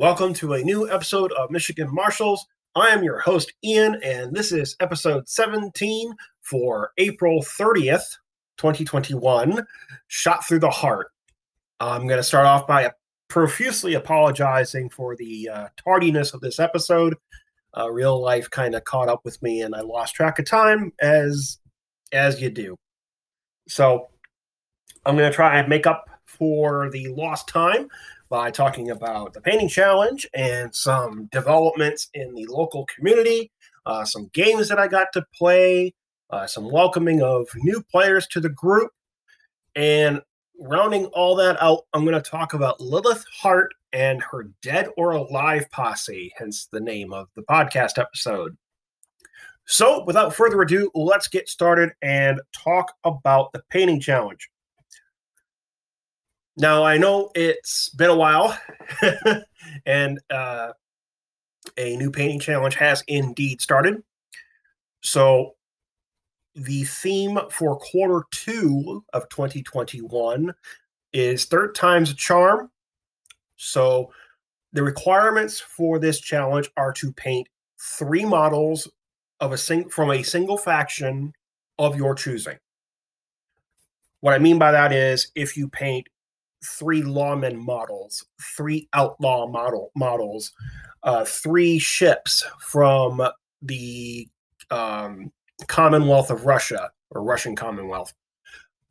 Welcome to a new episode of Michigan Marshals. I am your host, Ian, and this is episode 17 for April 30th, 2021. Shot through the heart. I'm going to start off by profusely apologizing for the uh, tardiness of this episode. Uh, real life kind of caught up with me, and I lost track of time as as you do. So I'm going to try and make up for the lost time by talking about the painting challenge and some developments in the local community, uh, some games that I got to play, uh, some welcoming of new players to the group, and rounding all that out, I'm going to talk about Lilith Hart and her Dead or Alive posse, hence the name of the podcast episode. So, without further ado, let's get started and talk about the painting challenge. Now I know it's been a while, and uh, a new painting challenge has indeed started. So the theme for quarter two of 2021 is third time's a charm. So the requirements for this challenge are to paint three models of a sing- from a single faction of your choosing. What I mean by that is if you paint three lawmen models, three outlaw model models, uh, three ships from the um, Commonwealth of Russia or Russian Commonwealth.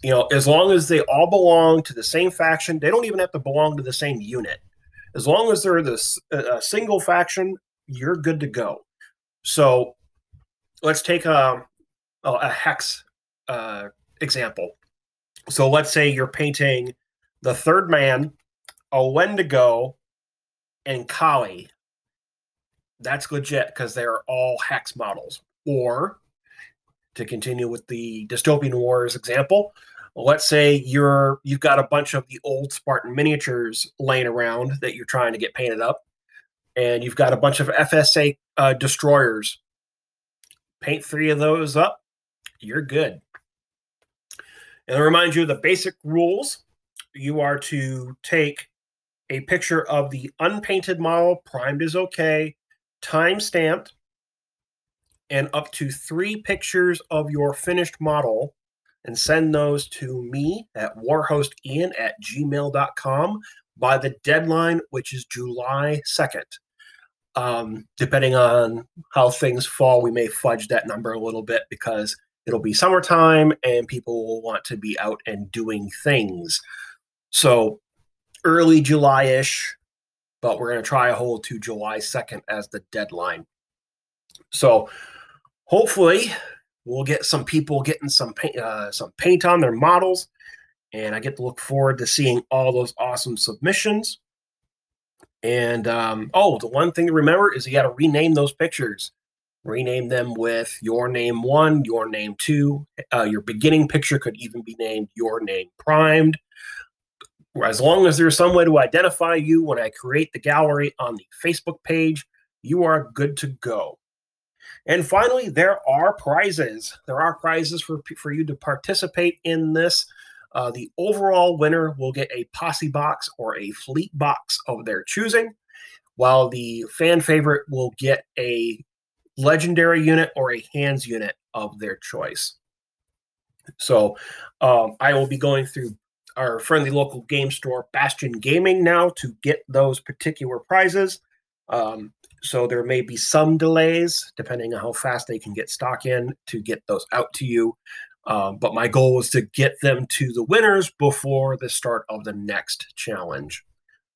You know, as long as they all belong to the same faction, they don't even have to belong to the same unit. As long as they're this a single faction, you're good to go. So, let's take a a hex uh, example. So let's say you're painting the Third Man, a Wendigo, and Kali. That's legit because they're all hex models. Or to continue with the dystopian wars example, let's say you're you've got a bunch of the old Spartan miniatures laying around that you're trying to get painted up, and you've got a bunch of FSA uh, destroyers. Paint three of those up, you're good. And I remind you of the basic rules you are to take a picture of the unpainted model, primed is okay, time stamped, and up to three pictures of your finished model and send those to me at warhostian at gmail.com by the deadline, which is July 2nd. Um, depending on how things fall, we may fudge that number a little bit because it'll be summertime and people will want to be out and doing things. So early July ish, but we're going to try a hold to July 2nd as the deadline. So hopefully we'll get some people getting some paint, uh, some paint on their models, and I get to look forward to seeing all those awesome submissions. And um, oh, the one thing to remember is you got to rename those pictures. Rename them with your name one, your name two. Uh, your beginning picture could even be named your name primed as long as there's some way to identify you when I create the gallery on the Facebook page, you are good to go. And finally, there are prizes. There are prizes for, for you to participate in this. Uh, the overall winner will get a posse box or a fleet box of their choosing, while the fan favorite will get a legendary unit or a hands unit of their choice. So um, I will be going through our friendly local game store, Bastion Gaming, now to get those particular prizes. Um, so there may be some delays depending on how fast they can get stock in to get those out to you. Um, but my goal is to get them to the winners before the start of the next challenge.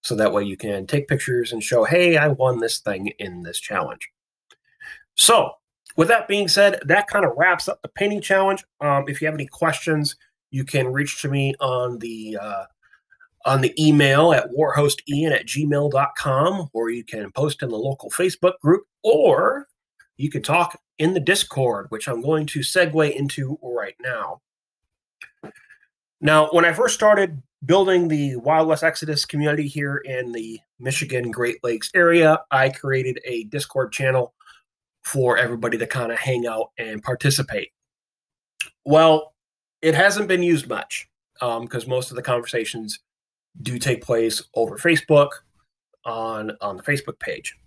So that way you can take pictures and show, hey, I won this thing in this challenge. So, with that being said, that kind of wraps up the painting challenge. Um, if you have any questions, you can reach to me on the uh, on the email at warhostian at gmail.com, or you can post in the local Facebook group, or you can talk in the Discord, which I'm going to segue into right now. Now, when I first started building the Wild West Exodus community here in the Michigan Great Lakes area, I created a Discord channel for everybody to kind of hang out and participate. Well, it hasn't been used much because um, most of the conversations do take place over Facebook. on on the Facebook page.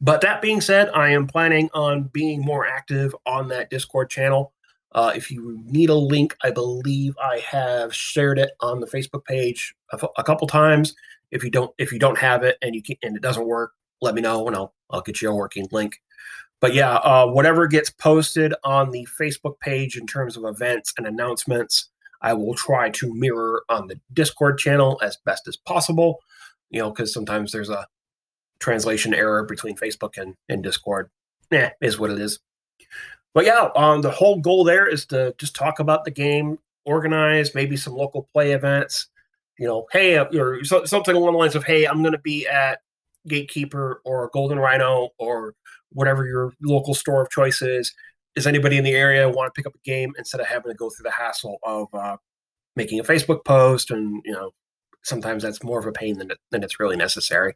But that being said, I am planning on being more active on that Discord channel. Uh, if you need a link, I believe I have shared it on the Facebook page a, couple times. If you don't, if you don't have it and you can, and it doesn't work, let me know and I'll I'll get you a working link. But yeah, uh, whatever gets posted on the Facebook page in terms of events and announcements, I will try to mirror on the Discord channel as best as possible. You know, because sometimes there's a translation error between Facebook and, and Discord. Yeah, is what it is. But yeah, um, the whole goal there is to just talk about the game, organize maybe some local play events. You know, hey, uh, or something along the lines of, hey, I'm going to be at Gatekeeper or Golden Rhino or whatever your local store of choice is. Is anybody in the area want to pick up a game instead of having to go through the hassle of uh, making a Facebook post? And you know, sometimes that's more of a pain than than it's really necessary.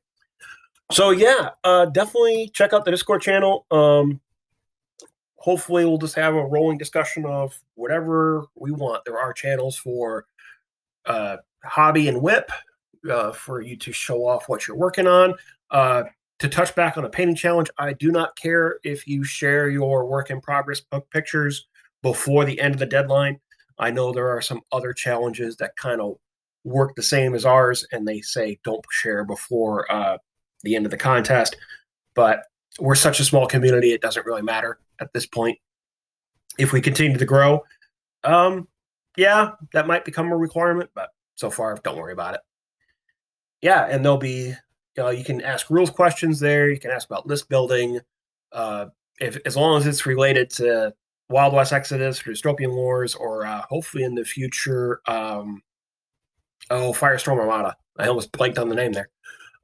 So yeah, uh, definitely check out the Discord channel. Um, hopefully, we'll just have a rolling discussion of whatever we want. There are channels for uh, hobby and WIP uh, for you to show off what you're working on. To touch back on a painting challenge, I do not care if you share your work in progress pictures before the end of the deadline. I know there are some other challenges that kind of work the same as ours, and they say don't share before uh, the end of the contest. But we're such a small community, it doesn't really matter at this point. If we continue to grow, um, yeah, that might become a requirement, but so far, don't worry about it. Yeah, and there'll be, you know, you can ask rules questions there. You can ask about list building. Uh, if as long as it's related to Wild West Exodus or Dystopian Wars, or uh, hopefully in the future, um, oh, Firestorm Armada. I almost blanked on the name there.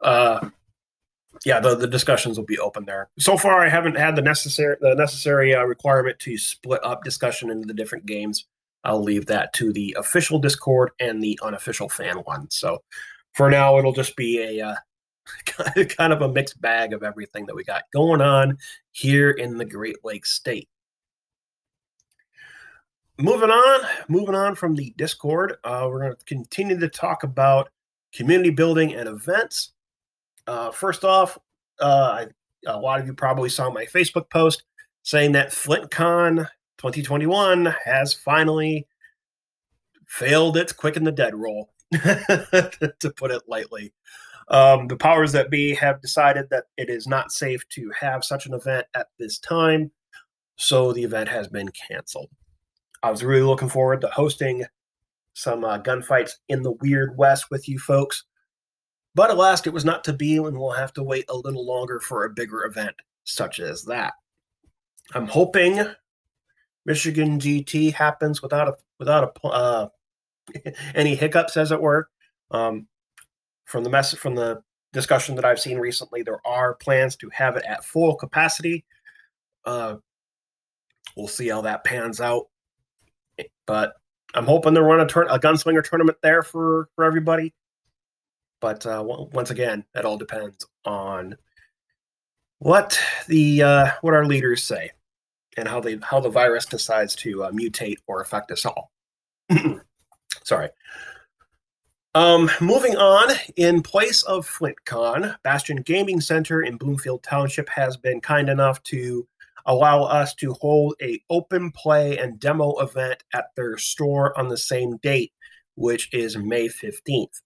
Uh, yeah, the, the discussions will be open there. So far, I haven't had the necessary the necessary uh, requirement to split up discussion into the different games. I'll leave that to the official Discord and the unofficial fan one. So for now, it'll just be a uh, kind of a mixed bag of everything that we got going on here in the Great Lakes State. Moving on, moving on from the Discord, uh, we're going to continue to talk about community building and events. Uh, first off, uh, a lot of you probably saw my Facebook post saying that FlintCon 2021 has finally failed its quick in the dead roll, to put it lightly. Um, the powers that be have decided that it is not safe to have such an event at this time, so the event has been canceled. I was really looking forward to hosting some uh, gunfights in the Weird West with you folks. But alas, it was not to be, and we'll have to wait a little longer for a bigger event such as that. I'm hoping Michigan GT happens without a without a uh, any hiccups, as it were. Um, from the mess from the discussion that I've seen recently, there are plans to have it at full capacity. Uh, we'll see how that pans out, but I'm hoping to run a, turn a gunslinger tournament there for for everybody. But uh, once again, that all depends on what the uh, what our leaders say and how they how the virus decides to uh, mutate or affect us all. Sorry. Um, moving on, in place of FlintCon, Bastion Gaming Center in Bloomfield Township has been kind enough to allow us to hold a open play and demo event at their store on the same date, which is May 15th.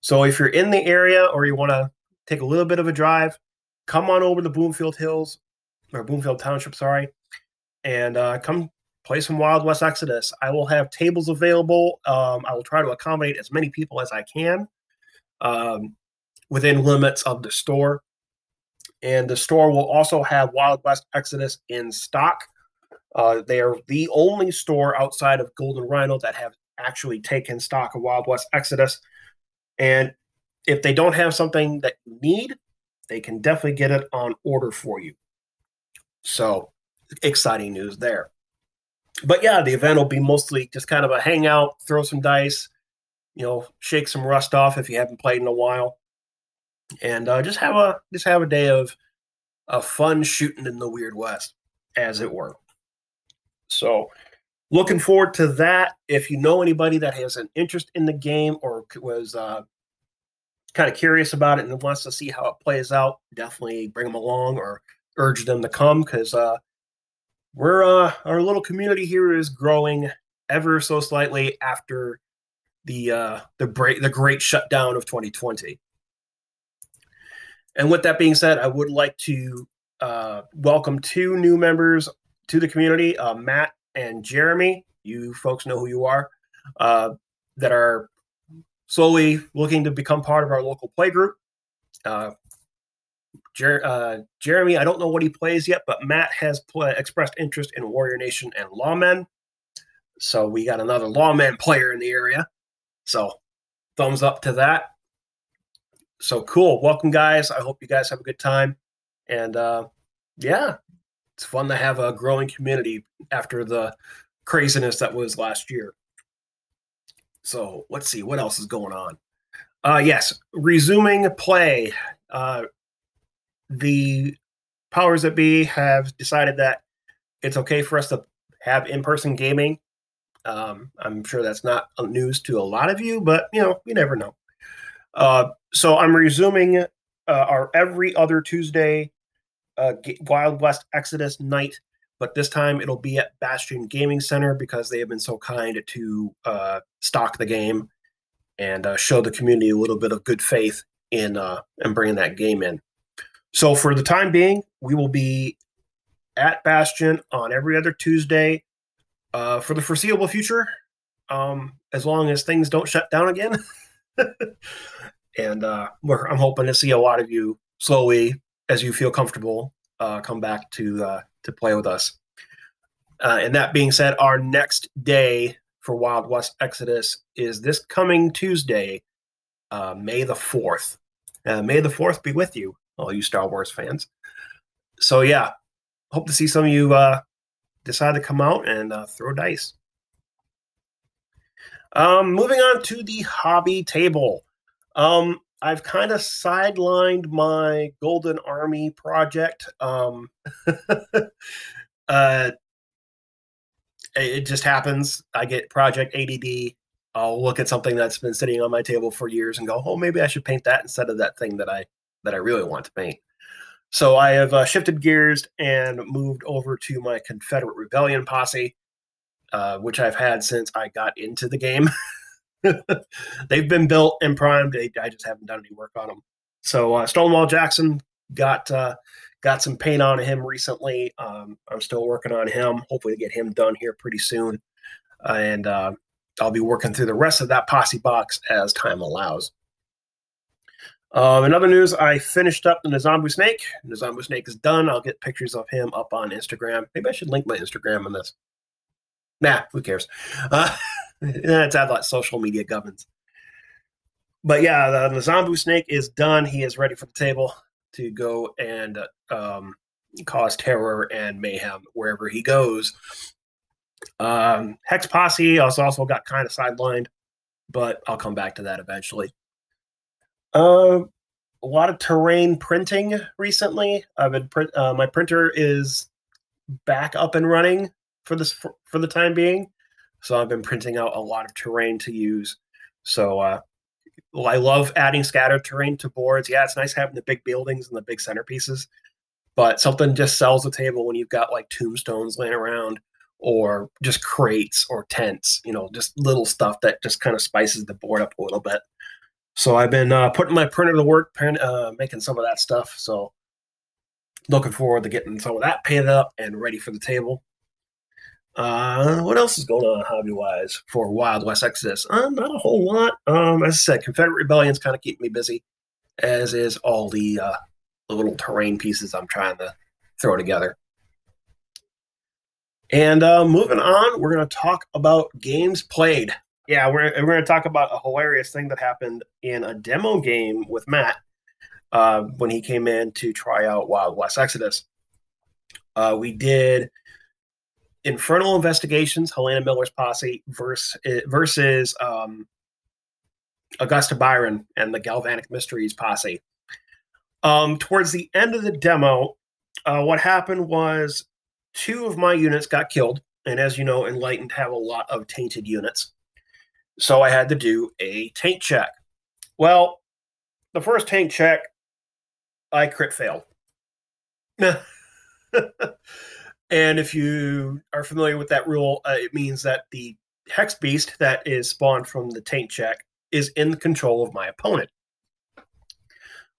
So if you're in the area or you want to take a little bit of a drive, come on over to Bloomfield Hills or Bloomfield Township, sorry, and uh, come play some Wild West Exodus. I will have tables available. Um, I will try to accommodate as many people as I can um, within limits of the store. And the store will also have Wild West Exodus in stock. Uh, they are the only store outside of Golden Rhino that have actually taken stock of Wild West Exodus. And if they don't have something that you need, they can definitely get it on order for you. So exciting news there. But yeah, the event will be mostly just kind of a hangout, throw some dice, you know, shake some rust off if you haven't played in a while, and uh, just have a just have a day of a fun shooting in the Weird West, as it were. So looking forward to that. If you know anybody that has an interest in the game or was uh, kind of curious about it and wants to see how it plays out, definitely bring them along or urge them to come because uh, we're uh, our little community here is growing ever so slightly after the uh, the break the great shutdown of 2020. And with that being said, I would like to uh, welcome two new members to the community, uh, Matt and Jeremy. You folks know who you are, uh, that are slowly looking to become part of our local play group. Jer- uh, Jeremy, I don't know what he plays yet, but Matt has expressed interest in Warrior Nation and Lawmen. So we got another Lawman player in the area. So thumbs up to that. So cool. Welcome, guys. I hope you guys have a good time. And uh, yeah, it's fun to have a growing community after the craziness that was last year. So let's see what else is going on. Uh, yes, resuming play. Uh, the powers that be have decided that it's okay for us to have in-person gaming. Um, I'm sure that's not news to a lot of you, but you know, you never know. Uh, so I'm resuming uh, our every other Tuesday uh, Wild West Exodus night, but this time it'll be at Bastion Gaming Center because they have been so kind to uh, stock the game and uh, show the community a little bit of good faith in uh, in bringing that game in. So for the time being, we will be at Bastion on every other Tuesday uh, for the foreseeable future, um, as long as things don't shut down again. and uh, I'm hoping to see a lot of you slowly as you feel comfortable uh, come back to uh, to play with us. Uh, and that being said, our next day for Wild West Exodus is this coming Tuesday, uh, May the fourth. May the fourth be with you all you Star Wars fans. So yeah, hope to see some of you uh, decide to come out and uh, throw dice. Um, moving on to the hobby table. Um, I've kind of sidelined my Golden Army project. Um, uh, it just happens. I get project ADD. I'll look at something that's been sitting on my table for years and go, "Oh, maybe I should paint that instead of that thing that I that I really want to paint. So I have uh, shifted gears and moved over to my Confederate Rebellion posse, uh, which I've had since I got into the game. They've been built and primed. I just haven't done any work on them. So uh, Stonewall Jackson got uh, got some paint on him recently. Um, I'm still working on him. Hopefully, get him done here pretty soon, and uh, I'll be working through the rest of that posse box as time allows. Um, in other news, I finished up the Nzambu Snake. Nzambu Snake is done. I'll get pictures of him up on Instagram. Maybe I should link my Instagram on this. Nah, who cares? Uh, it's had like social media governance. But yeah, the Nzambu Snake is done. He is ready for the table to go and um, cause terror and mayhem wherever he goes. Um, Hex Posse also got kind of sidelined, but I'll come back to that eventually. Uh, a lot of terrain printing recently. I've been print. Uh, my printer is back up and running for this for, for, the time being, so I've been printing out a lot of terrain to use. So uh, I love adding scattered terrain to boards. Yeah, it's nice having the big buildings and the big centerpieces, but something just sells the table when you've got like tombstones laying around or just crates or tents. You know, just little stuff that just kind of spices the board up a little bit. So I've been uh, putting my printer to work, uh, making some of that stuff. So looking forward to getting some of that painted up and ready for the table. Uh, what else is going on hobby wise for Wild West Exodus? Uh, not a whole lot. Um, as I said, Confederate Rebellion's kind of keeping me busy, as is all the, uh, little terrain pieces I'm trying to throw together. And uh, moving on, we're going to talk about games played. Yeah, we're we're going to talk about a hilarious thing that happened in a demo game with Matt uh, when he came in to try out Wild West Exodus. Uh, we did Infernal Investigations, Helena Miller's posse versus versus um, Augusta Byron and the Galvanic Mysteries posse. Um, towards the end of the demo, uh, what happened was two of my units got killed, and as you know, Enlightened have a lot of tainted units. So I had to do a taint check. Well, the first taint check, I crit failed. and if you are familiar with that rule, uh, it means that the hex beast that is spawned from the taint check is in control of my opponent.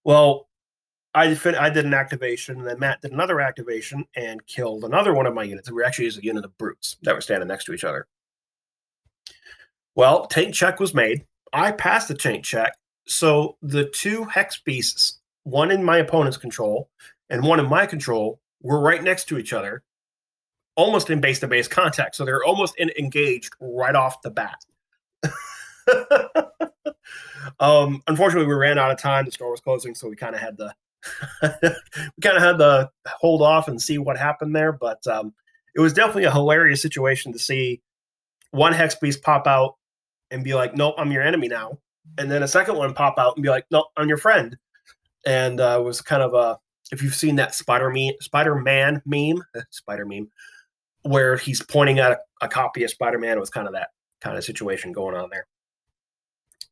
Well, I did, I did an activation, and then Matt did another activation and killed another one of my units. We actually used a unit of brutes that were standing next to each other. Well, taint check was made. I passed the taint check. So the two hex beasts, one in my opponent's control and one in my control, were right next to each other, almost in base to base contact. So they're almost in, engaged right off the bat. um, unfortunately, we ran out of time. The store was closing, so we kind of had to we kind of had to hold off and see what happened there. But um, it was definitely a hilarious situation to see one hex beast pop out and be like, "Nope, I'm your enemy now," and then a second one pop out and be like, "Nope, I'm your friend." And uh, was kind of a if you've seen that Spider Me Spider Man meme, Spider meme, where he's pointing at a, a copy of Spider Man, it was kind of that kind of situation going on there.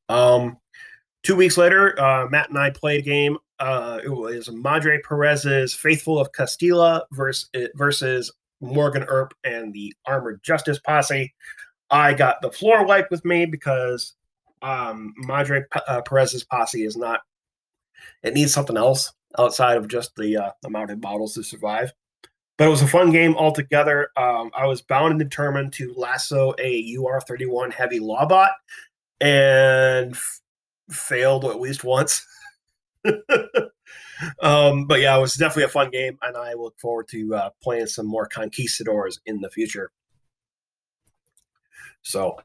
Um, two weeks later, uh, Matt and I played a game. Uh, it was Madre Perez's Faithful of Castilla versus versus Morgan Earp and the Armored Justice Posse. I got the floor wiped with me because um, Madre uh, Perez's posse is not. It needs something else outside of just the uh, mounted models to survive. But it was a fun game altogether. Um, I was bound and determined to lasso a UR31 heavy lawbot and f- failed at least once. um, but yeah, it was definitely a fun game, and I look forward to uh, playing some more conquistadors in the future. So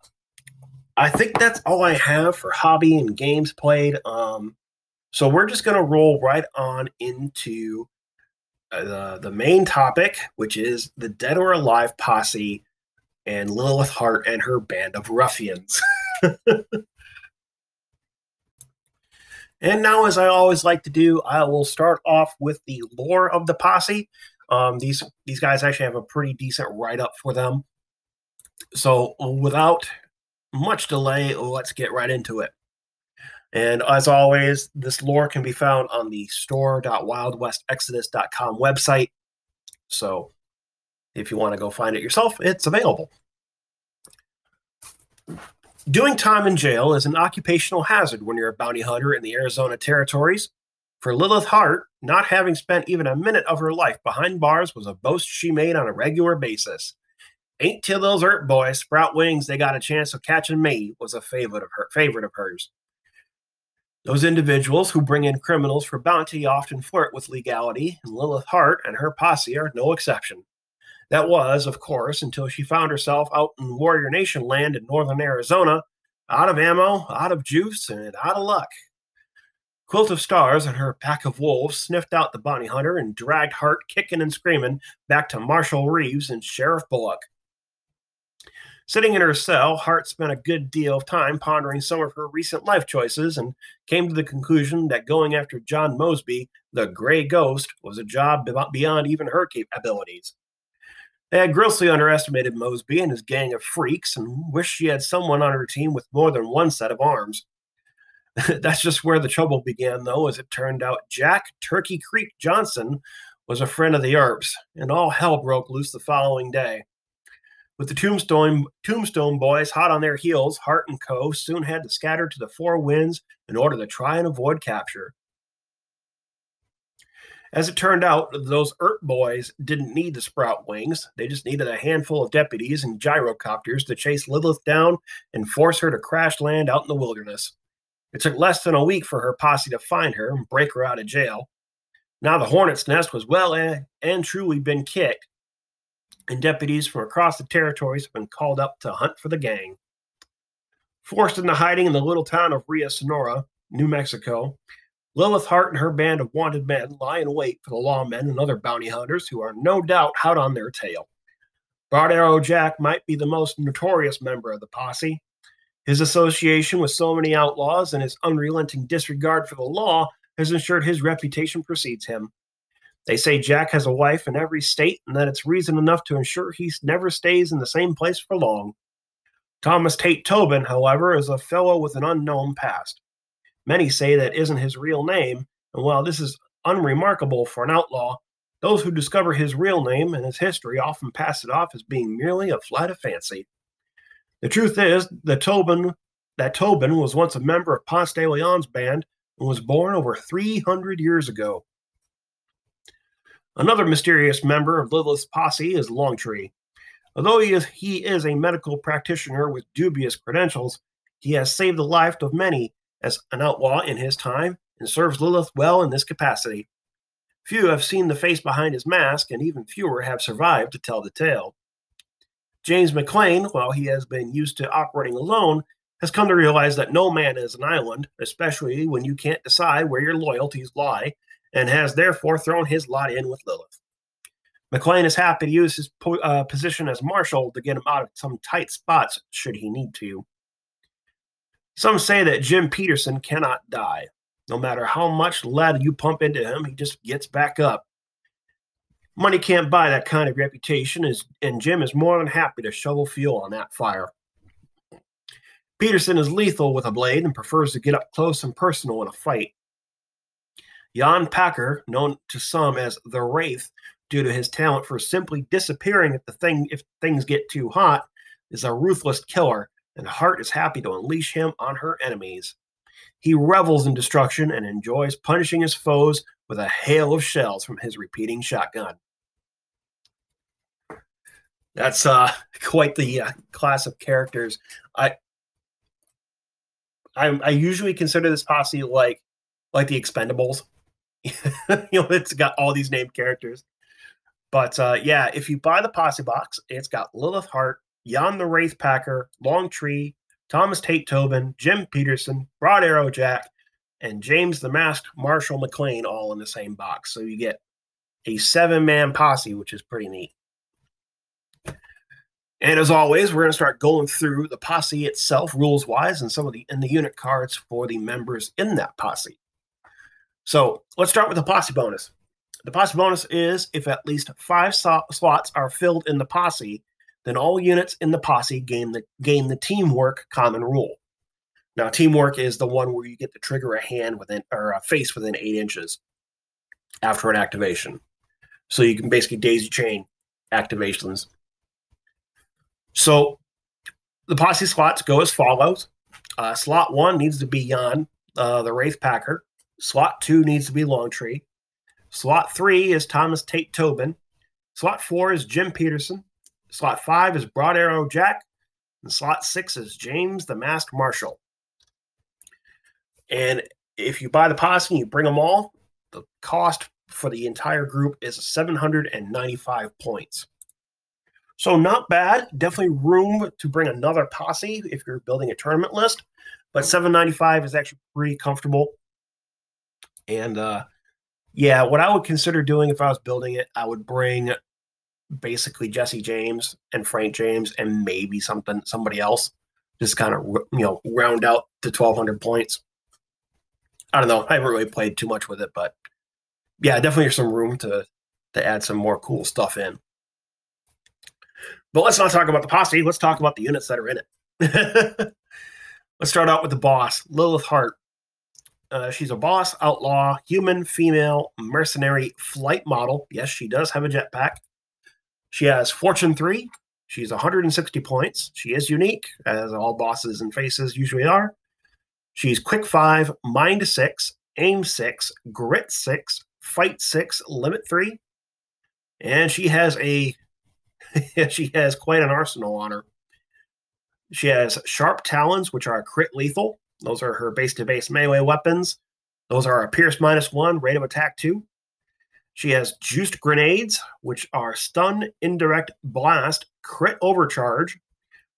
I think that's all I have for hobby and games played. Um, so we're just going to roll right on into uh, the, the main topic, which is the Dead or Alive posse and Lilith Hart and her band of ruffians. and now, as I always like to do, I will start off with the lore of the posse. Um, these these guys actually have a pretty decent write up for them. So, without much delay, let's get right into it. And as always, this lore can be found on the store.wildwestexodus.com website. So if you want to go find it yourself, it's available. Doing time in jail is an occupational hazard when you're a bounty hunter in the Arizona territories. For Lilith Hart, not having spent even a minute of her life behind bars was a boast she made on a regular basis. Ain't till those Earp boys sprout wings they got a chance of catching me was a favorite of her favorite of hers. Those individuals who bring in criminals for bounty often flirt with legality, and Lilith Hart and her posse are no exception. That was, of course, until she found herself out in Warrior Nation land in northern Arizona, out of ammo, out of juice, and out of luck. Quilt of Stars and her pack of wolves sniffed out the bounty hunter and dragged Hart kicking and screaming back to Marshal Reeves and Sheriff Bullock. Sitting in her cell, Hart spent a good deal of time pondering some of her recent life choices and came to the conclusion that going after John Mosby, the Gray Ghost, was a job beyond even her capabilities. They had grossly underestimated Mosby and his gang of freaks and wished she had someone on her team with more than one set of arms. That's just where the trouble began, though, as it turned out Jack Turkey Creek Johnson was a friend of the Earps, and all hell broke loose the following day. With the Tombstone Tombstone boys hot on their heels, Hart and Co. soon had to scatter to the four winds in order to try and avoid capture. As it turned out, those Earp boys didn't need to sprout wings. They just needed a handful of deputies and gyrocopters to chase Lilith down and force her to crash land out in the wilderness. It took less than a week for her posse to find her and break her out of jail. Now the hornet's nest was well and truly been kicked, and deputies from across the territories have been called up to hunt for the gang. Forced into hiding in the little town of Rio Sonora, New Mexico, Lilith Hart and her band of wanted men lie in wait for the lawmen and other bounty hunters who are no doubt hot on their tail. Broad Arrow Jack might be the most notorious member of the posse. His association with so many outlaws and his unrelenting disregard for the law has ensured his reputation precedes him. They say Jack has a wife in every state and that it's reason enough to ensure he never stays in the same place for long. Thomas Tate Tobin, however, is a fellow with an unknown past. Many say that isn't his real name, and while this is unremarkable for an outlaw, those who discover his real name and his history often pass it off as being merely a flight of fancy. The truth is that Tobin, that Tobin was once a member of Ponce de Leon's band and was born over 300 years ago. Another mysterious member of Lilith's posse is Longtree. Although he is, he is a medical practitioner with dubious credentials, he has saved the life of many as an outlaw in his time and serves Lilith well in this capacity. Few have seen the face behind his mask, and even fewer have survived to tell the tale. James McLean, while he has been used to operating alone, has come to realize that no man is an island, especially when you can't decide where your loyalties lie, and has therefore thrown his lot in with Lilith. McLean is happy to use his po- uh, position as marshal to get him out of some tight spots should he need to. Some say that Jim Peterson cannot die. No matter how much lead you pump into him, he just gets back up. Money can't buy that kind of reputation, is, and Jim is more than happy to shovel fuel on that fire. Peterson is lethal with a blade and prefers to get up close and personal in a fight. Jan Packer, known to some as the Wraith due to his talent for simply disappearing if the thing if things get too hot, is a ruthless killer, and Hart is happy to unleash him on her enemies. He revels in destruction and enjoys punishing his foes with a hail of shells from his repeating shotgun. That's uh, quite the uh, class of characters. I, I, I usually consider this posse like like the Expendables. you know, it's got all these named characters. But uh, yeah, if you buy the posse box, it's got Lilith Hart, Jan the Wraith Packer, Longtree, Thomas Tate Tobin, Jim Peterson, Broad Arrow Jack, and James the Masked Marshall McLean all in the same box. So you get a seven man posse, which is pretty neat. And as always, we're going to start going through the posse itself, rules wise, and some of the in the unit cards for the members in that posse. So let's start with the posse bonus. The posse bonus is if at least five so- slots are filled in the posse, then all units in the posse gain the gain the teamwork common rule. Now, teamwork is the one where you get to trigger a hand within or a face within eight inches after an activation. So you can basically daisy chain activations. So the posse slots go as follows. Uh, slot one needs to be Jan, uh, the Wraith Packer. Slot two needs to be Longtree. Slot three is Thomas Tate Tobin. Slot four is Jim Peterson. Slot five is Broad Arrow Jack. And slot six is James the Masked Marshal. And if you buy the posse and you bring them all, the cost for the entire group is 795 points. So not bad. Definitely room to bring another posse if you're building a tournament list. But 795 is actually pretty comfortable. And uh yeah, what I would consider doing if I was building it, I would bring basically Jesse James and Frank James and maybe something somebody else, just kind of you know round out to twelve hundred points. I don't know. I haven't really played too much with it, but yeah, definitely some room to to add some more cool stuff in. But let's not talk about the posse. Let's talk about the units that are in it. let's start out with the boss, Lilith Hart. Uh, she's a boss, outlaw, human, female, mercenary, flight model. Yes, she does have a jetpack. She has Fortune 3. She's 160 points. She is unique, as all bosses and faces usually are. She's Quick 5, Mind 6, Aim 6, Grit 6, Fight 6, Limit 3. And she has a she has quite an arsenal on her. She has sharp talons, which are crit lethal. Those are her base to base melee weapons. Those are a pierce minus one, rate of attack two. She has juiced grenades, which are stun, indirect, blast, crit overcharge.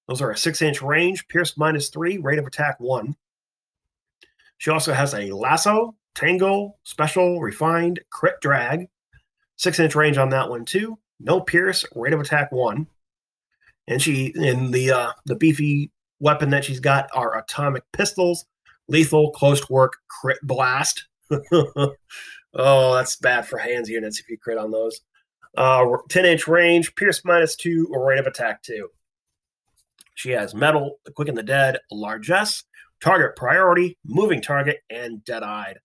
Those are a six inch range, pierce minus three, rate of attack one. She also has a lasso, tango, special, refined, crit drag. Six inch range on that one too. No pierce, rate of attack one. And she in the uh, the beefy weapon that she's got are atomic pistols, lethal, close work, crit blast. Oh, that's bad for hands units if you crit on those. Uh, 10 inch range, pierce minus two, or rate of attack two. She has mettle, quicken the dead, largesse, target priority, moving target, and dead eyed.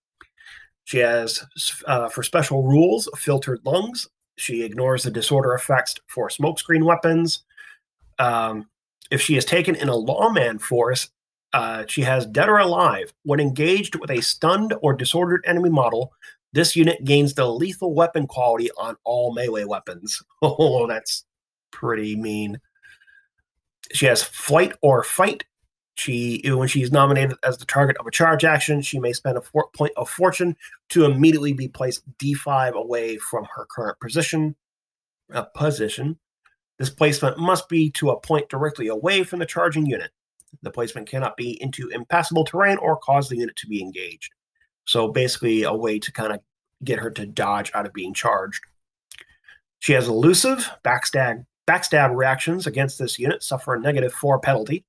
She has, uh, for special rules, filtered lungs. She ignores the disorder effects for smokescreen weapons. Um, if she is taken in a lawman force, uh, she has dead or alive. When engaged with a stunned or disordered enemy model, this unit gains the lethal weapon quality on all melee weapons. Oh, that's pretty mean. She has flight or fight. She, when she's nominated as the target of a charge action, she may spend a point of fortune to immediately be placed D5 away from her current position. Uh, position. This placement must be to a point directly away from the charging unit. The placement cannot be into impassable terrain or cause the unit to be engaged. So basically, a way to kind of get her to dodge out of being charged. She has elusive, backstab, backstab reactions against this unit, suffer a negative four penalty.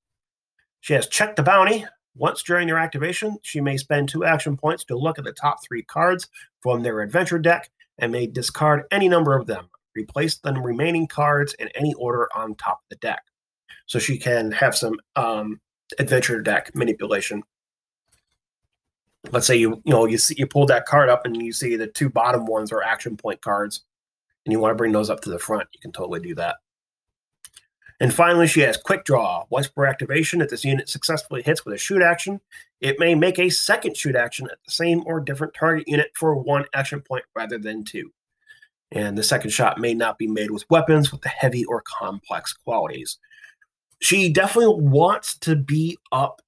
She has check the bounty. Once during their activation, she may spend two action points to look at the top three cards from their adventure deck and may discard any number of them. Replace the remaining cards in any order on top of the deck. So she can have some um, adventure deck manipulation. Let's say you you know you see you pull that card up and you see the two bottom ones are action point cards, and you want to bring those up to the front. You can totally do that. And finally, she has Quick Draw. Once per activation, if this unit successfully hits with a shoot action, it may make a second shoot action at the same or different target unit for one action point rather than two and the second shot may not be made with weapons with the heavy or complex qualities. She definitely wants to be up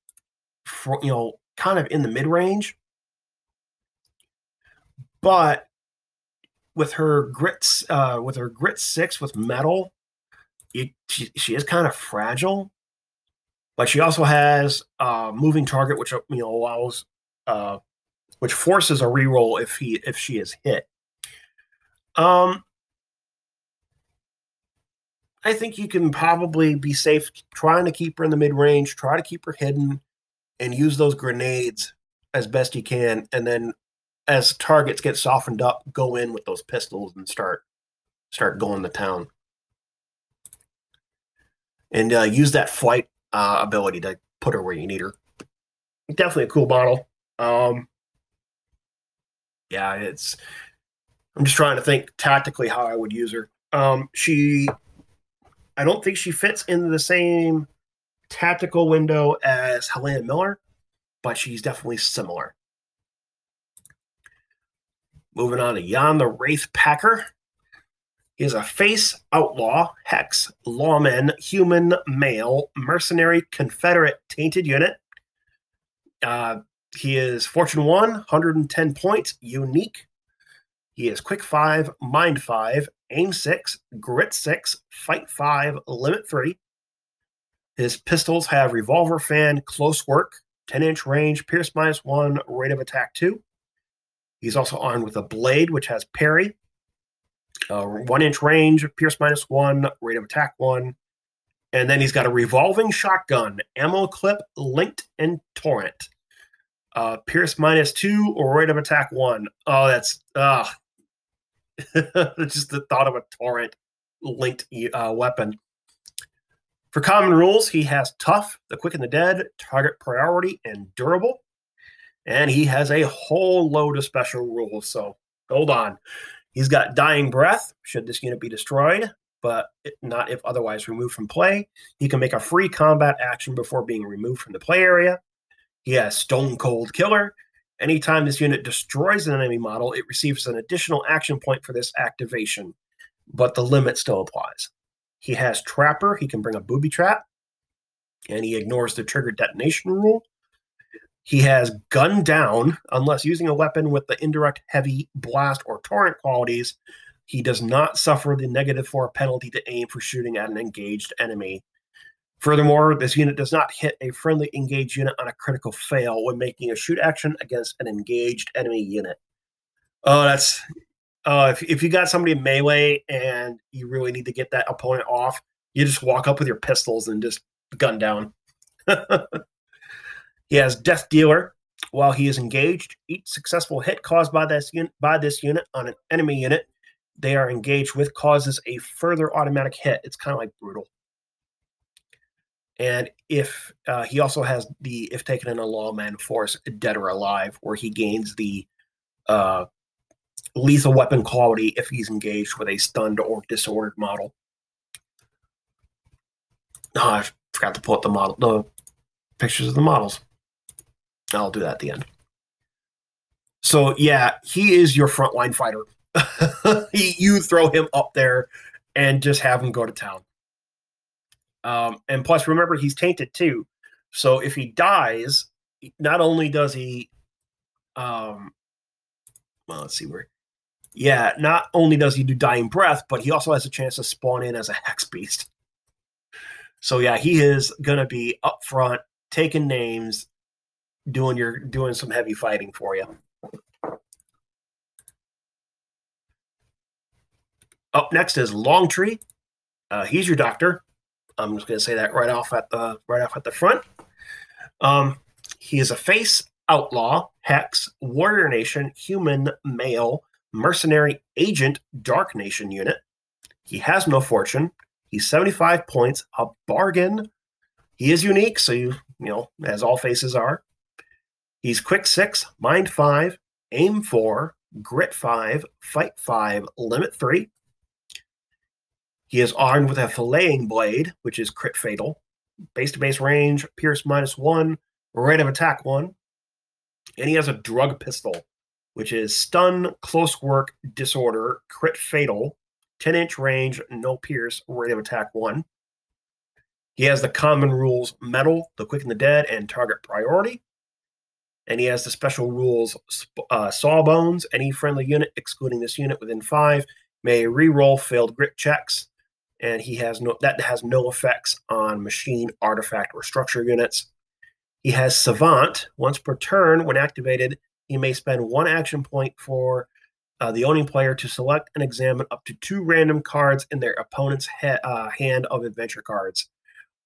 for, you know, kind of in the mid range, but with her grits, uh, with her grit six with mettle, it, she, she is kind of fragile. But she also has a moving target, which you know allows, uh, which forces a reroll if he if she is hit. Um, I think you can probably be safe trying to keep her in the mid range, try to keep her hidden, and use those grenades as best you can. And then as targets get softened up, go in with those pistols and start start going to town. And uh, use that flight uh, ability to put her where you need her. Definitely a cool model. Um, yeah, it's I'm just trying to think tactically how I would use her. Um, she, I don't think she fits into the same tactical window as Helena Miller, but she's definitely similar. Moving on to Jan the Wraith Packer. He is a face outlaw, hex, lawman, human, male, mercenary, Confederate tainted unit. Uh, he is Fortune 1, 110 points, unique, he is quick five, mind five, aim six, grit six, fight five, limit three. His pistols have revolver fan, close work, 10 inch range, pierce minus one, rate of attack two. He's also armed with a blade, which has parry, uh, one inch range, pierce minus one, rate of attack one. And then he's got a revolving shotgun, ammo clip, linked, and torrent. Uh, pierce minus two, or rate of attack one. Oh, that's uh, just the thought of a torrent linked uh, weapon. For common rules, he has tough, the quick and the dead, target priority, and durable. And he has a whole load of special rules. So hold on. He's got dying breath, should this unit be destroyed, but not if otherwise removed from play. He can make a free combat action before being removed from the play area. He has stone cold killer, Anytime this unit destroys an enemy model, it receives an additional action point for this activation, but the limit still applies. He has Trapper, he can bring a booby trap, and he ignores the trigger detonation rule. He has Gun Down, unless using a weapon with the indirect heavy, blast, or torrent qualities. He does not suffer the negative four penalty to aim for shooting at an engaged enemy Furthermore, this unit does not hit a friendly engaged unit on a critical fail when making a shoot action against an engaged enemy unit. Oh, that's uh, if if you got somebody in melee and you really need to get that opponent off, you just walk up with your pistols and just gun down. he has Death Dealer. While he is engaged, each successful hit caused by this unit by this unit on an enemy unit they are engaged with causes a further automatic hit. It's kind of like brutal And if uh, he also has the if taken in a lawman force, dead or alive, where he gains the uh, lethal weapon quality if he's engaged with a stunned or disordered model. Oh, I forgot to up the model, the pictures of the models. I'll do that at the end. So yeah, he is your frontline fighter. you throw him up there and just have him go to town. Um, and plus, remember, he's tainted too. So if he dies, not only does he, um, well, let's see where, yeah, not only does he do dying breath, but he also has a chance to spawn in as a hex beast. So yeah, he is gonna be up front, taking names, doing your doing some heavy fighting for you. Up next is Longtree. Uh, he's your doctor. I'm just going to say that right off at the right off at the front. Um, he is a face outlaw, hex, warrior nation, human, male, mercenary, agent, dark nation unit. He has no fortune. He's 75 points, a bargain. He is unique, so you you know as all faces are. He's quick six, mind five, aim four, grit five, fight five, limit three. He is armed with a filleting blade, which is crit fatal, base to base range, pierce minus one, rate of attack one. And he has a drug pistol, which is stun, close work, disorder, crit fatal, 10 inch range, no pierce, rate of attack one. He has the common rules mettle, the quick and the dead, and target priority. And he has the special rules uh, sawbones. Any friendly unit, excluding this unit within five, may re-roll failed grit checks and he has no that has no effects on machine, artifact, or structure units. He has Savant. Once per turn, when activated, he may spend one action point for uh, the owning player to select and examine up to two random cards in their opponent's uh, hand of adventure cards.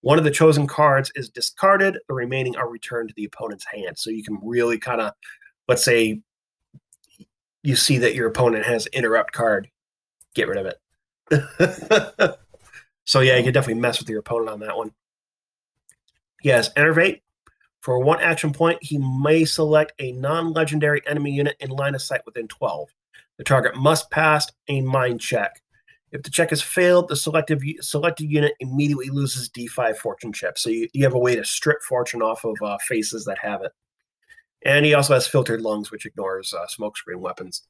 One of the chosen cards is discarded, the remaining are returned to the opponent's hand. So you can really kind of, let's say, you see that your opponent has interrupt card, get rid of it. So yeah, you can definitely mess with your opponent on that one. He has Enervate. For one action point, he may select a non-legendary enemy unit in line of sight within 12. The target must pass a mind check. If the check is failed, the selective selected unit immediately loses D5 fortune chip. So you, you have a way to strip fortune off of uh, faces that have it. And he also has filtered lungs, which ignores uh, smokescreen weapons.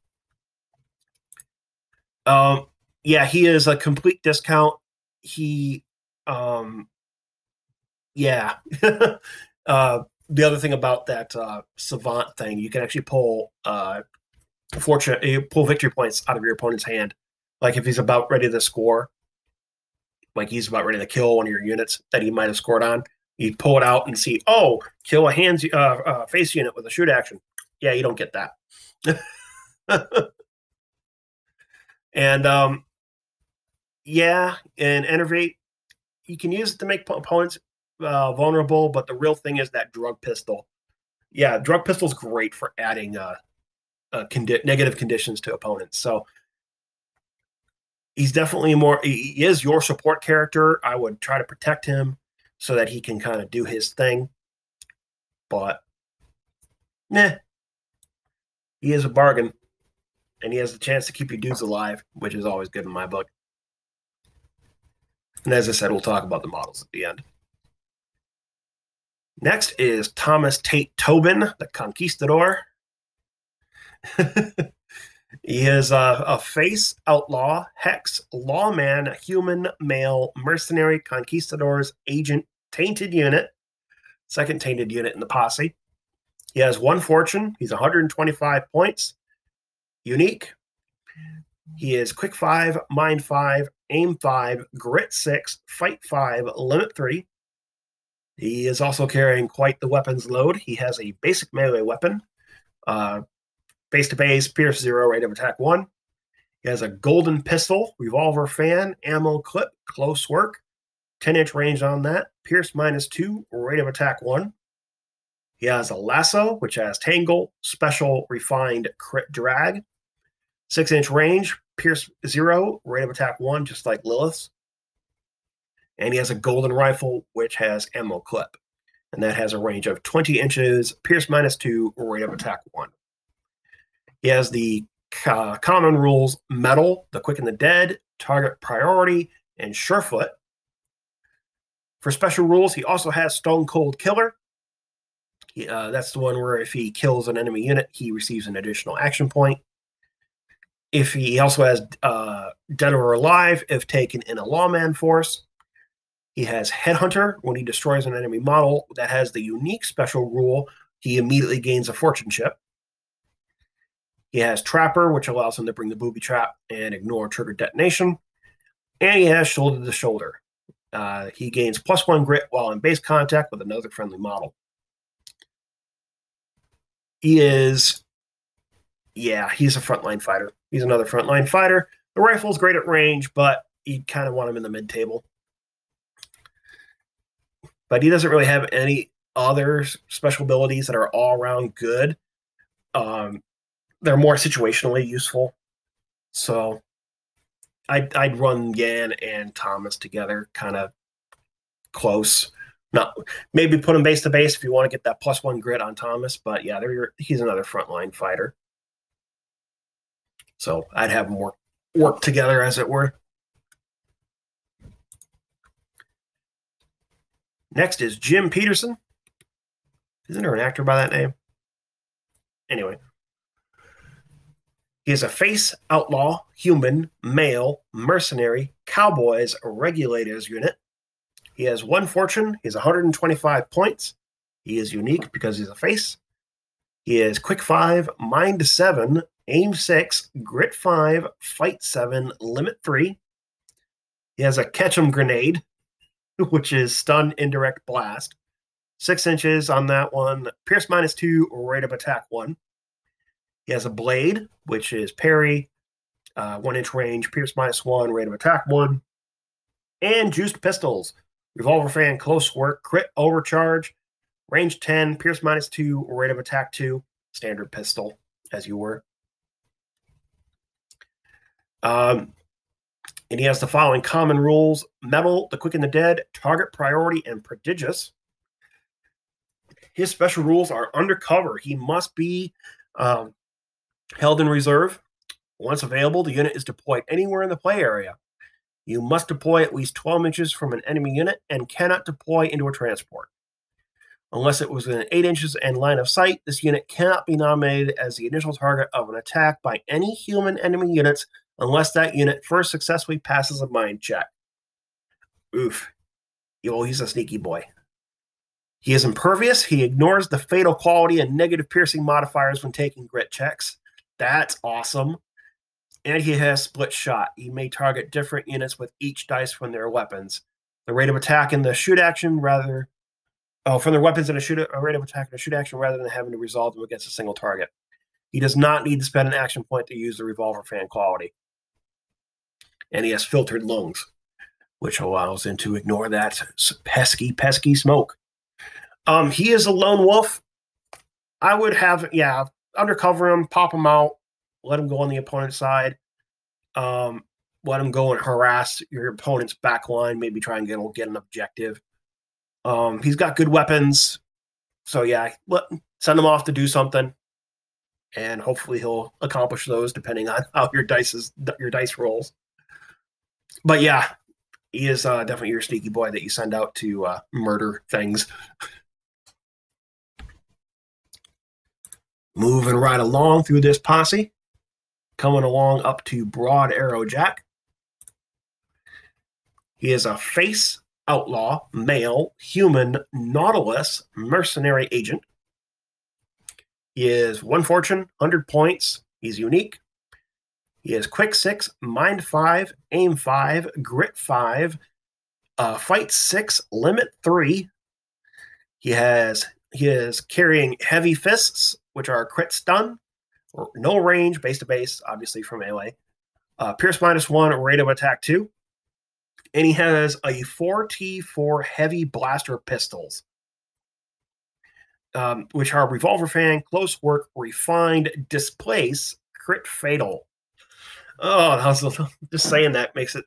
Um, yeah, he is a complete discount. He um yeah. Uh the other thing about that uh savant thing you can actually pull uh fortune you pull victory points out of your opponent's hand. Like if he's about ready to score like he's about ready to kill one of your units that he might have scored on you pull it out and see oh kill a hands uh, uh face unit with a shoot action. Yeah you don't get that. And um yeah, and enervate, you can use it to make opponents uh, vulnerable, but the real thing is that drug pistol. Yeah, drug pistol is great for adding uh, uh, condi- negative conditions to opponents. So he's definitely more. He is your support character. I would try to protect him so that he can kind of do his thing. But nah, he is a bargain, and he has the chance to keep your dudes alive, which is always good in my book. And as I said, we'll talk about the models at the end. Next is Thomas Tate Tobin, the Conquistador. he is a, a, face outlaw, hex, lawman, human, male, mercenary, conquistadors, agent, tainted unit, second tainted unit in the posse. He has one fortune. He's 125 points. Unique. He is quick five, mind five, aim five, grit six, fight five, limit three. He is also carrying quite the weapons load. He has a basic melee weapon, uh, base to base, pierce zero, rate of attack one. He has a golden pistol, revolver fan, ammo clip, close work, 10 inch range on that, pierce minus two, rate of attack one. He has a lasso, which has tangle, special, refined, crit drag, six inch range, Pierce zero, rate of attack one, just like Lilith's. And he has a golden rifle, which has ammo clip. And that has a range of 20 inches, pierce minus two, rate of attack one. He has the uh, common rules mettle, the quick and the dead, target priority, and surefoot. For special rules, he also has Stone Cold Killer. He, uh, that's the one where if he kills an enemy unit, he receives an additional action point. If he also has uh, Dead or Alive, if taken in a lawman force. He has Headhunter. When he destroys an enemy model that has the unique special rule, he immediately gains a fortune chip. He has Trapper, which allows him to bring the booby trap and ignore trigger detonation. And he has Shoulder to Shoulder. Uh, he gains plus one grit while in base contact with another friendly model. He is, yeah, he's a frontline fighter. He's another frontline fighter. The rifle's great at range, but you kind of want him in the mid table. But he doesn't really have any other special abilities that are all around good. Um, they're more situationally useful. So I'd, I'd run Yan and Thomas together, kind of close. Not maybe put him base to base if you want to get that plus one grit on Thomas, but yeah, he's another frontline fighter. So I'd have them work work together, as it were. Next is Jim Peterson. Isn't there an actor by that name? Anyway, he is a face, outlaw, human, male, mercenary, cowboys, regulators unit. He has one fortune. He has 125 points. He is unique because he's a face. He is quick five, mind seven, aim six, grit five, fight seven, limit three. He has a catch 'em grenade, which is stun indirect blast. Six inches on that one, pierce minus two, rate of attack one. He has a blade, which is parry, uh, one inch range, pierce minus one, rate of attack one, and juiced pistols, revolver fan, close work, crit overcharge, range 10, pierce minus two, rate of attack two, standard pistol, as you were. Um, and he has the following common rules mettle, the quick and the dead, target priority, and prodigious. His special rules are undercover. He must be um, Held in reserve. Once available, the unit is deployed anywhere in the play area. You must deploy at least 12 inches from an enemy unit and cannot deploy into a transport. Unless it was within 8 inches and line of sight, this unit cannot be nominated as the initial target of an attack by any human enemy units unless that unit first successfully passes a mind check. Oof. Well, oh, he's a sneaky boy. He is impervious. He ignores the fatal quality and negative piercing modifiers when taking grit checks. That's awesome. And he has split shot. He may target different units with each dice from their weapons. The rate of attack in the shoot action rather oh from their weapons in a shoot a rate of attack in a shoot action rather than having to resolve them against a single target. He does not need to spend an action point to use the revolver fan quality. And he has filtered lungs, which allows him to ignore that pesky, pesky smoke. Um, he is a lone wolf. I would have, yeah, undercover him, pop him out, let him go on the opponent's side. Um, let him go and harass your opponent's back line, maybe try and get, get an objective. Um, he's got good weapons. So yeah, let, send him off to do something. And hopefully he'll accomplish those depending on how your dice is your dice rolls. But yeah, he is uh, definitely your sneaky boy that you send out to uh, murder things. Moving right along through this posse, coming along up to Broad Arrow Jack. He is a face outlaw, male, human, nautilus, mercenary agent. He is one fortune, 100 points. He's unique. He is quick six, mind five, aim five, grit five, uh, fight six, limit three. He has he is carrying heavy fists, which are crit stun, no range, base to base, obviously from melee. Uh, Pierce minus one, rate of attack two. And he has a 4T4 heavy blaster pistols, um, which are revolver fan, close work, refined, displace, crit fatal. Oh, was, just saying that makes it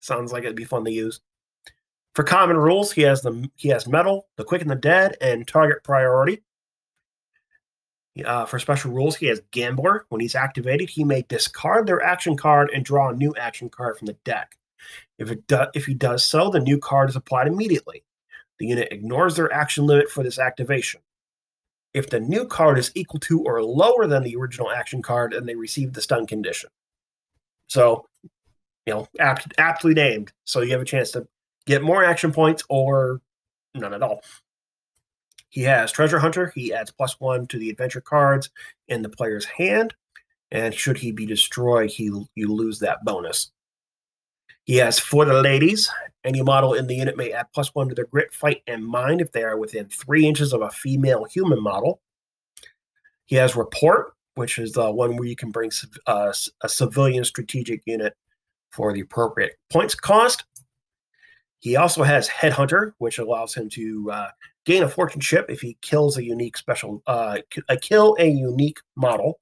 sounds like it'd be fun to use. For common rules, he has the he has mettle, the quick and the dead, and target priority. Uh, for special rules, he has Gambler. When he's activated, he may discard their action card and draw a new action card from the deck. If it do, if he does so, the new card is applied immediately. The unit ignores their action limit for this activation. If the new card is equal to or lower than the original action card, then they receive the stun condition. So, you know, apt, aptly named. So you have a chance to get more action points or none at all. He has Treasure Hunter. He adds plus one to the adventure cards in the player's hand. And should he be destroyed, he you lose that bonus. He has for the ladies. Any model in the unit may add plus one to their grit, fight, and mind if they are within three inches of a female human model. He has report, which is the one where you can bring uh, a civilian strategic unit for the appropriate points cost. He also has Headhunter, which allows him to uh, gain a fortune chip if he kills a unique special, uh, a kill a unique model.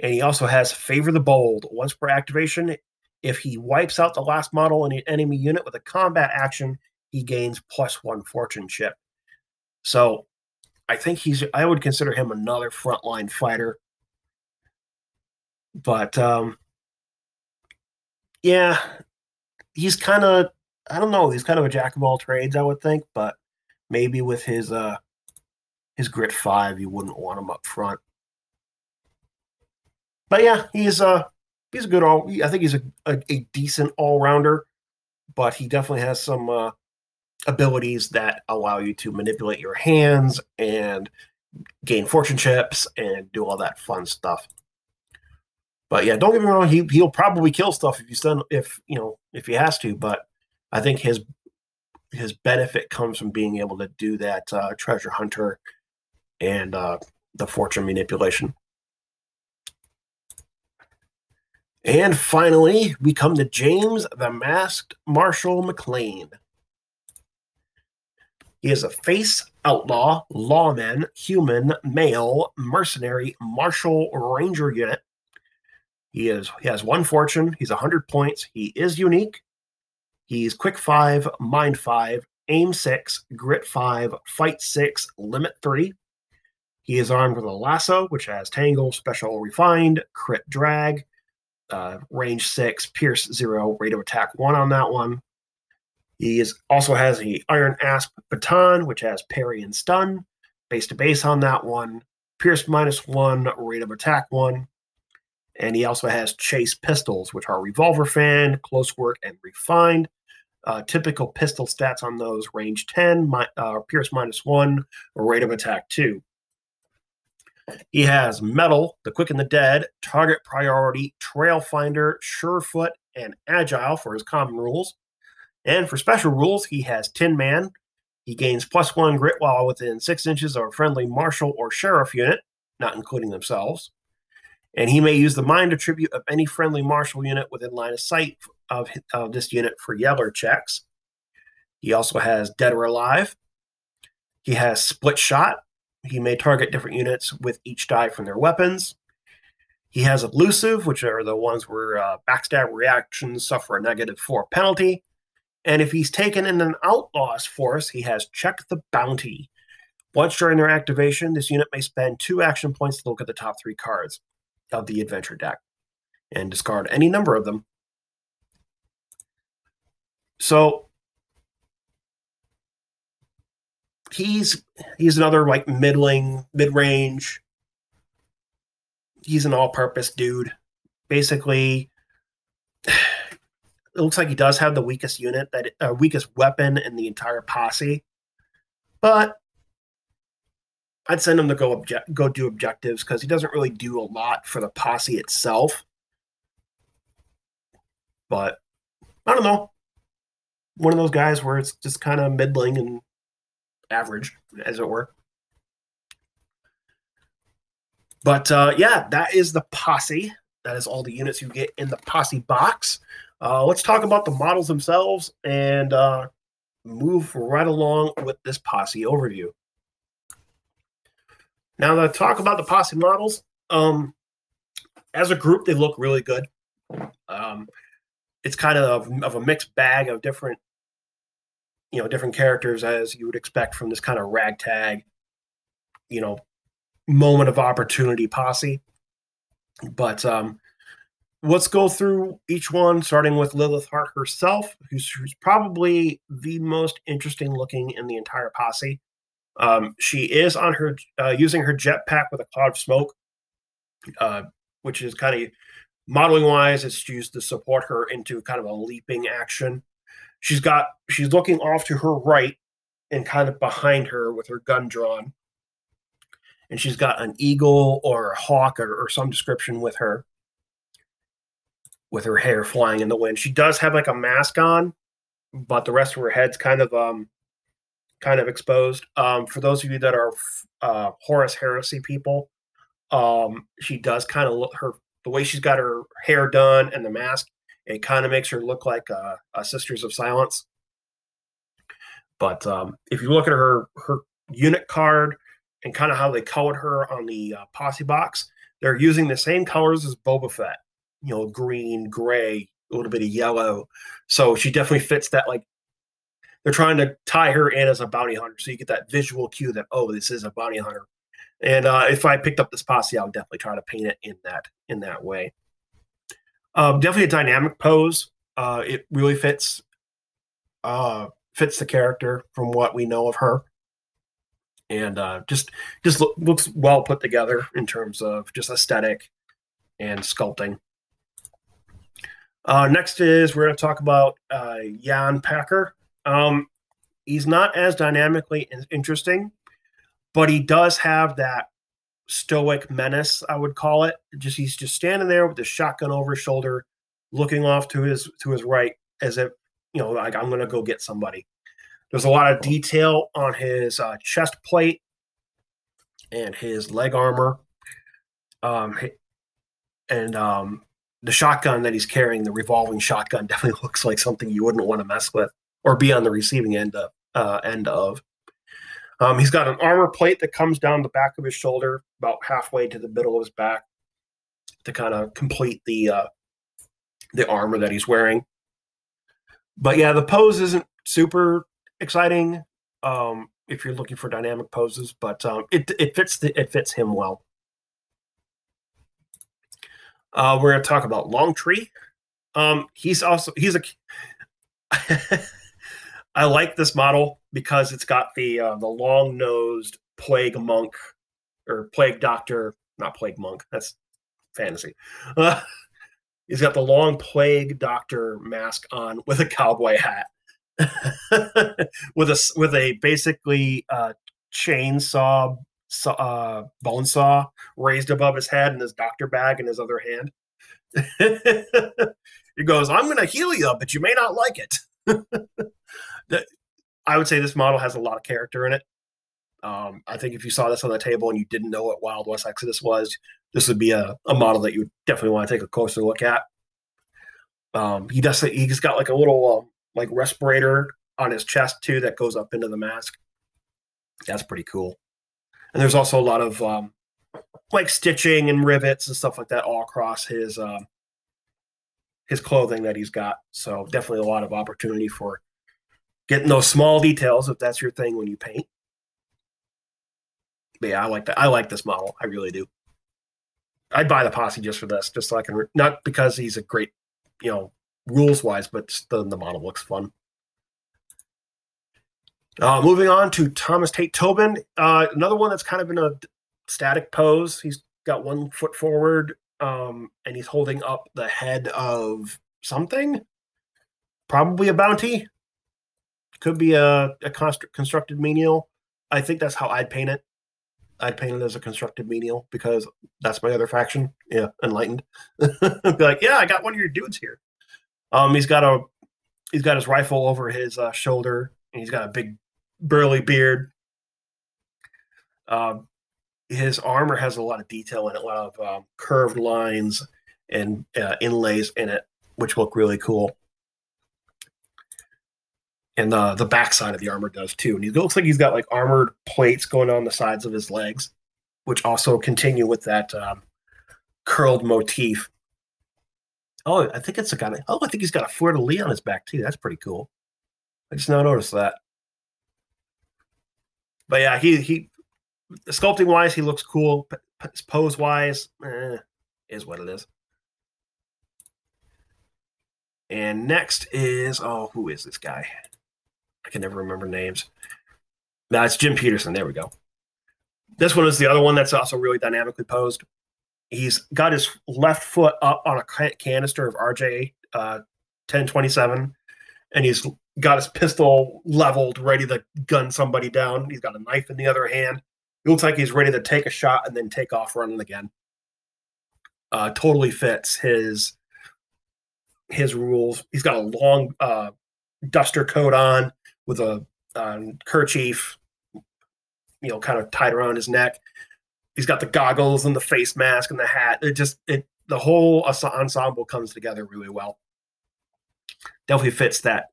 And he also has Favor the Bold. Once per activation, if he wipes out the last model in an enemy unit with a combat action, he gains plus one fortune chip. So I think he's, I would consider him another frontline fighter. But um, yeah, he's kind of I don't know. He's kind of a jack of all trades, I would think, but maybe with his uh his grit five, you wouldn't want him up front. But yeah, he's uh he's a good all. I think he's a a, a decent all rounder, but he definitely has some uh, abilities that allow you to manipulate your hands and gain fortune chips and do all that fun stuff. But yeah, don't get me wrong. He he'll probably kill stuff if you send if you know if he has to. But I think his his benefit comes from being able to do that uh, treasure hunter and uh, the fortune manipulation. And finally, we come to James the Masked Marshal McLean. He is a face outlaw, lawman, human, male, mercenary, marshal, ranger unit he is he has one fortune. He's hundred points. He is unique. He's quick five, mind five, aim six, grit five, fight six, limit three. He is armed with a lasso, which has tangle, special refined, crit drag, uh, range six, pierce zero, rate of attack one on that one. He is also has the iron asp baton, which has parry and stun, base to base on that one, pierce minus one, rate of attack one. And he also has chase pistols, which are revolver fan, close work, and refined. Uh, typical pistol stats on those range 10, my, uh, pierce minus 1, rate of attack 2. He has mettle, the quick and the dead, target priority, trail finder, surefoot, and agile for his common rules. And for special rules, he has Tin Man. He gains plus one grit while within six inches of a friendly marshal or sheriff unit, not including themselves and he may use the mind attribute of any friendly marshal unit within line of sight of, of this unit for Yeller checks. He also has Dead or Alive. He has Split Shot. He may target different units with each die from their weapons. He has Elusive, which are the ones where uh, backstab reactions suffer a negative four penalty. And if he's taken in an outlaw's force, he has Check the Bounty. Once during their activation, this unit may spend two action points to look at the top three cards of the adventure deck and discard any number of them. So he's he's another like middling mid-range he's an all-purpose dude basically it looks like he does have the weakest unit that uh, weakest weapon in the entire posse but I'd send him to go go do objectives because he doesn't really do a lot for the posse itself. But I don't know. One of those guys where it's just kind of middling and average, as it were. But uh, yeah, that is the posse. That is all the units you get in the posse box. Uh, let's talk about the models themselves and uh, move right along with this posse overview. Now, to talk about the posse models, um, as a group, they look really good. Um, it's kind of of a mixed bag of different you know different characters as you would expect from this kind of ragtag, you know, moment of opportunity posse. But um, let's go through each one, starting with Lilith Hart herself, who's, who's probably the most interesting looking in the entire posse. Um, she is on her uh, using her jetpack with a cloud of smoke, uh, which is kind of modeling wise. It's used to support her into kind of a leaping action. She's got she's looking off to her right and kind of behind her with her gun drawn, and she's got an eagle or a hawk or, or some description with her with her hair flying in the wind. She does have like a mask on, but the rest of her head's kind of um kind of exposed. Um, for those of you that are uh, Horus Heresy people, um, she does kind of look her the way she's got her hair done and the mask. It kind of makes her look like a Sisters of Silence. But um, if you look at her her unit card and kind of how they colored her on the uh, posse box, they're using the same colors as Boba Fett. You know, green, gray, a little bit of yellow. So she definitely fits that like they're trying to tie her in as a bounty hunter. So you get that visual cue that, oh, this is a bounty hunter. And uh, if I picked up this posse, I would definitely try to paint it in that in that way. Um, definitely a dynamic pose. Uh, it really fits uh, fits the character from what we know of her, and uh, just just lo- looks well put together in terms of just aesthetic and sculpting. Uh, next is we're going to talk about uh, Jan Packer. Um, he's not as dynamically interesting, but he does have that stoic menace, I would call it. Just he's just standing there with the shotgun over his shoulder, looking off to his to his right as if you know, like I'm gonna go get somebody. There's a lot of detail on his uh, chest plate and his leg armor, um, and um, the shotgun that he's carrying, the revolving shotgun, definitely looks like something you wouldn't want to mess with or be on the receiving end of. Uh, end of. Um, he's got an armor plate that comes down the back of his shoulder, about halfway to the middle of his back, to kind of complete the uh, the armor that he's wearing. But yeah, the pose isn't super exciting um, if you're looking for dynamic poses, but um, it it fits the, it fits him well. Uh, we're going to talk about Longtree. Um, he's also he's a I like this model because it's got the uh, the long nosed plague monk or plague doctor, not plague monk. That's fantasy. Uh, he's got the long plague doctor mask on with a cowboy hat, with a with a basically uh, chainsaw uh, bone saw raised above his head and his doctor bag in his other hand. he goes, "I'm going to heal you, but you may not like it." I would say this model has a lot of character in it. Um, I think if you saw this on the table and you didn't know what Wild West Exodus was, this would be a, a model that you would definitely want to take a closer look at. Um, he does. He's got like a little um, like respirator on his chest too that goes up into the mask. That's pretty cool. And there's also a lot of um, like stitching and rivets and stuff like that all across his uh, his clothing that he's got. So definitely a lot of opportunity for getting those small details if that's your thing when you paint. But yeah, I like that. I like this model. I really do. I'd buy the posse just for this, just so I can, not because he's a great, you know, rules wise, but the, the model looks fun. Uh, moving on to Thomas Tate Tobin, uh, another one that's kind of in a static pose. He's got one foot forward, um, and he's holding up the head of something, probably a bounty could be a, a constru- constructed menial. I think that's how I'd paint it. I'd paint it as a constructed menial because that's my other faction. Yeah, enlightened. be like, yeah, I got one of your dudes here. Um, he's got a he's got his rifle over his uh, shoulder, and he's got a big burly beard. Um, his armor has a lot of detail in it, a lot of um, curved lines and uh, inlays in it, which look really cool and the the backside of the armor does too. And he looks like he's got like armored plates going on the sides of his legs, which also continue with that um, curled motif. Oh, I think it's a kind of. Oh, I think he's got a fleur de lis on his back too. That's pretty cool. I just now noticed that. But yeah, he he sculpting wise, he looks cool. Pose wise, eh, is what it is. And next is oh, who is this guy? I can never remember names. That's Jim Peterson. There we go. This one is the other one that's also really dynamically posed. He's got his left foot up on a canister of RJ uh, 1027, and he's got his pistol leveled, ready to gun somebody down. He's got a knife in the other hand. He looks like he's ready to take a shot and then take off running again. Uh, totally fits his his rules. He's got a long uh, duster coat on with a um, kerchief, you know, kind of tied around his neck. He's got the goggles and the face mask and the hat. It just it the whole ensemble comes together really well. Definitely fits that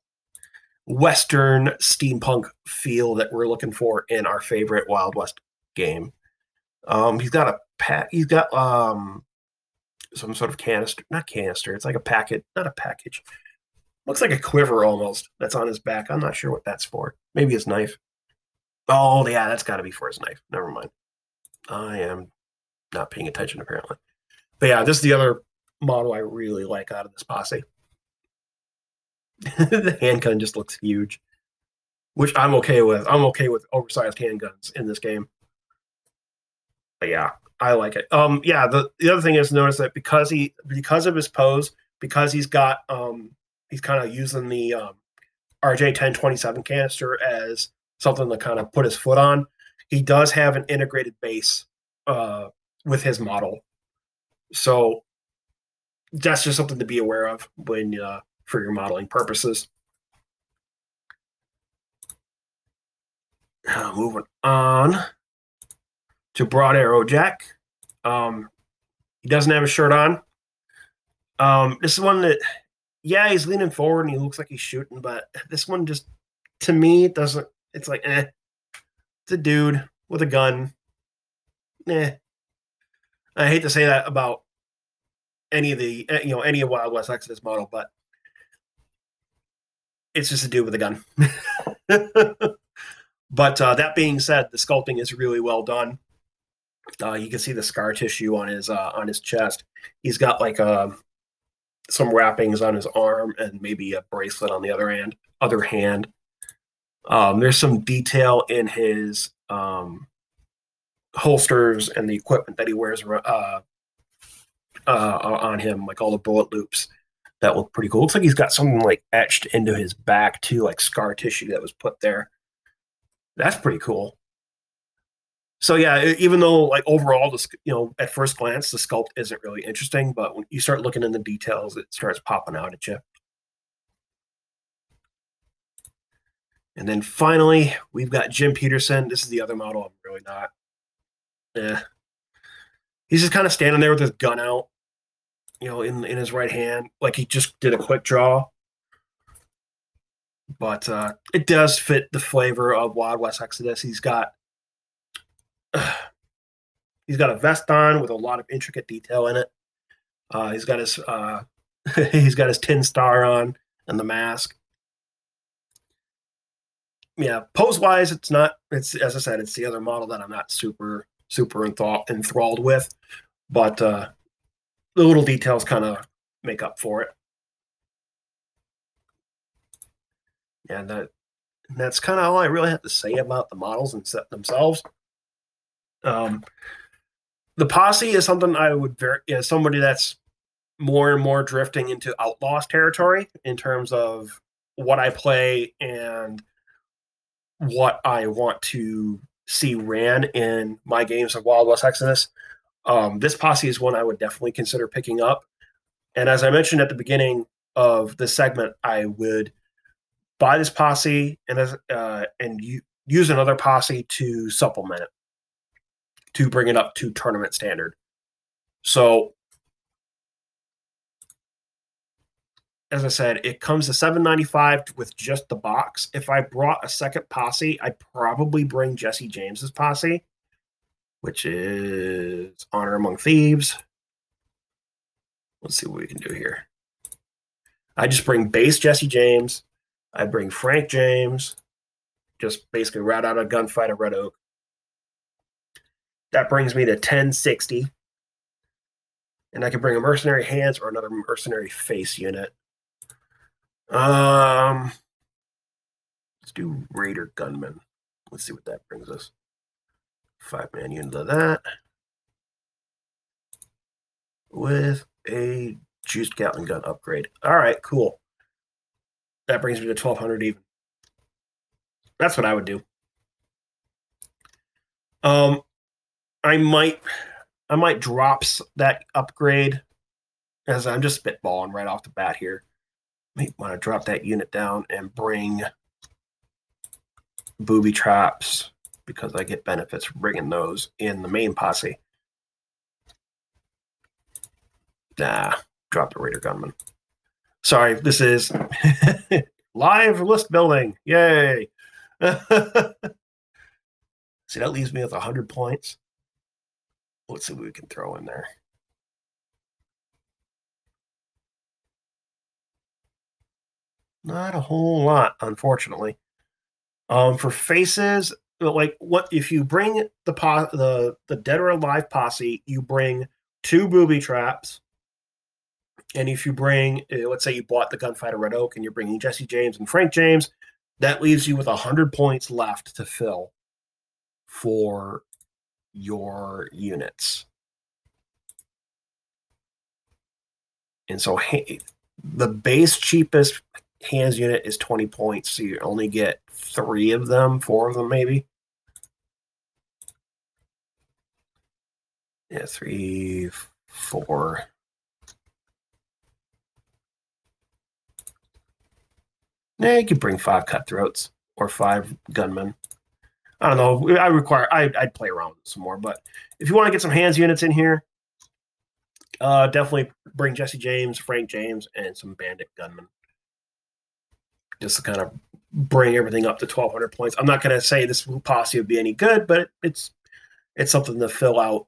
Western steampunk feel that we're looking for in our favorite Wild West game. Um, he's got a pat. He's got um, some sort of canister, not canister. It's like a packet, not a package. Looks like a quiver almost. That's on his back. I'm not sure what that's for. Maybe his knife. Oh yeah, that's got to be for his knife. Never mind. I am not paying attention apparently. But yeah, this is the other model I really like out of this posse. the handgun just looks huge, which I'm okay with. I'm okay with oversized handguns in this game. But yeah, I like it. Um, yeah, the, the other thing is notice that because he because of his pose, because he's got um he's kind of using the um, RJ 1027 canister as something to kind of put his foot on. He does have an integrated base uh, with his model, so that's just something to be aware of when uh, for your modeling purposes. Now, moving on to Broad Arrow Jack. Um, he doesn't have a shirt on. Um, this is one that, yeah, he's leaning forward and he looks like he's shooting, but this one just, to me, it doesn't. It's like, eh, it's a dude with a gun. Eh. I hate to say that about any of the, eh, you know, any of Wild West Exodus model, but it's just a dude with a gun. but uh, that being said, the sculpting is really well done. Uh, you can see the scar tissue on his uh, on his chest. He's got like a um, some wrappings on his arm and maybe a bracelet on the other hand. Other hand, um, there's some detail in his um, holsters and the equipment that he wears uh, uh, on him, like all the bullet loops. That look pretty cool. Looks like he's got something like etched into his back too, like scar tissue that was put there. That's pretty cool so yeah, even though like overall, the you know at first glance the sculpt isn't really interesting, but when you start looking in the details, it starts popping out at you. And then finally, we've got Jim Peterson. This is the other model. I'm really not. Yeah, he's just kind of standing there with his gun out, you know, in in his right hand, like he just did a quick draw. But uh, it does fit the flavor of Wild West Exodus. He's got he's got a vest on with a lot of intricate detail in it. Uh, he's got his uh, he's got his tin star on and the mask. Yeah, pose wise, it's not. It's as I said, it's the other model that I'm not super super enthralled with, but uh, the little details kind of make up for it. And that that's kind of all I really have to say about the models and set themselves. Um, the posse is something I would very is somebody that's more and more drifting into outlaws territory in terms of what I play and what I want to see ran in my games of Wild West Exodus. Um, this posse is one I would definitely consider picking up. And as I mentioned at the beginning of the segment, I would buy this posse and uh, and use another posse to supplement it to bring it up to tournament standard. So, as I said, it comes to 795 with just the box. If I brought a second posse, I'd probably bring Jesse James's posse, which is Honor Among Thieves. Let's see what we can do here. I just bring base Jesse James. I bring Frank James, just basically right out of gunfight of Red Oak. That brings me to 1060. And I can bring a mercenary hands or another mercenary face unit. Um, let's do Raider Gunman. Let's see what that brings us. Five man unit of that. With a juiced Gatling gun upgrade. All right, cool. That brings me to 1200 even. That's what I would do. Um, I might, I might drop that upgrade as I'm just spitballing right off the bat here. Might want to drop that unit down and bring booby traps because I get benefits from bringing those in the main posse. Nah, drop the Raider Gunman. Sorry, this is live list building. Yay. see, that leaves me with 100 points. Let's see what we can throw in there. Not a whole lot, unfortunately. Um, for faces, like what if you bring the po- the the dead or alive posse, you bring two booby traps, and if you bring, uh, let's say you bought the gunfighter Red Oak, and you're bringing Jesse James and Frank James, that leaves you with hundred points left to fill for your units. And so, hey, the base cheapest hands unit is 20 points, so you only get three of them, four of them maybe. Yeah, three, four. Yeah, you could bring five cutthroats or five gunmen. I don't know. I require. I, would play around with some more, but if you want to get some hands units in here, uh, definitely bring Jesse James, Frank James, and some bandit gunmen just to kind of bring everything up to 1200 points. I'm not going to say this posse would be any good, but it's it's something to fill out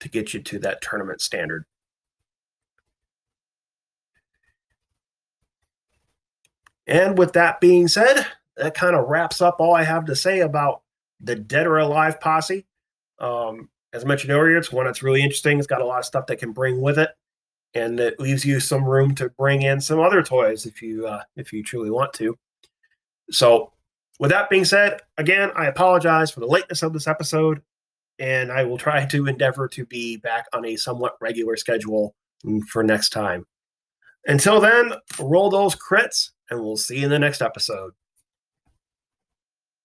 to get you to that tournament standard. And with that being said, that kind of wraps up all I have to say about the Dead or Alive posse. Um, as I mentioned earlier, it's one that's really interesting. It's got a lot of stuff that can bring with it and it leaves you some room to bring in some other toys if you uh, if you truly want to. So, with that being said, again, I apologize for the lateness of this episode, and I will try to endeavor to be back on a somewhat regular schedule for next time. Until then, roll those crits, and we'll see you in the next episode.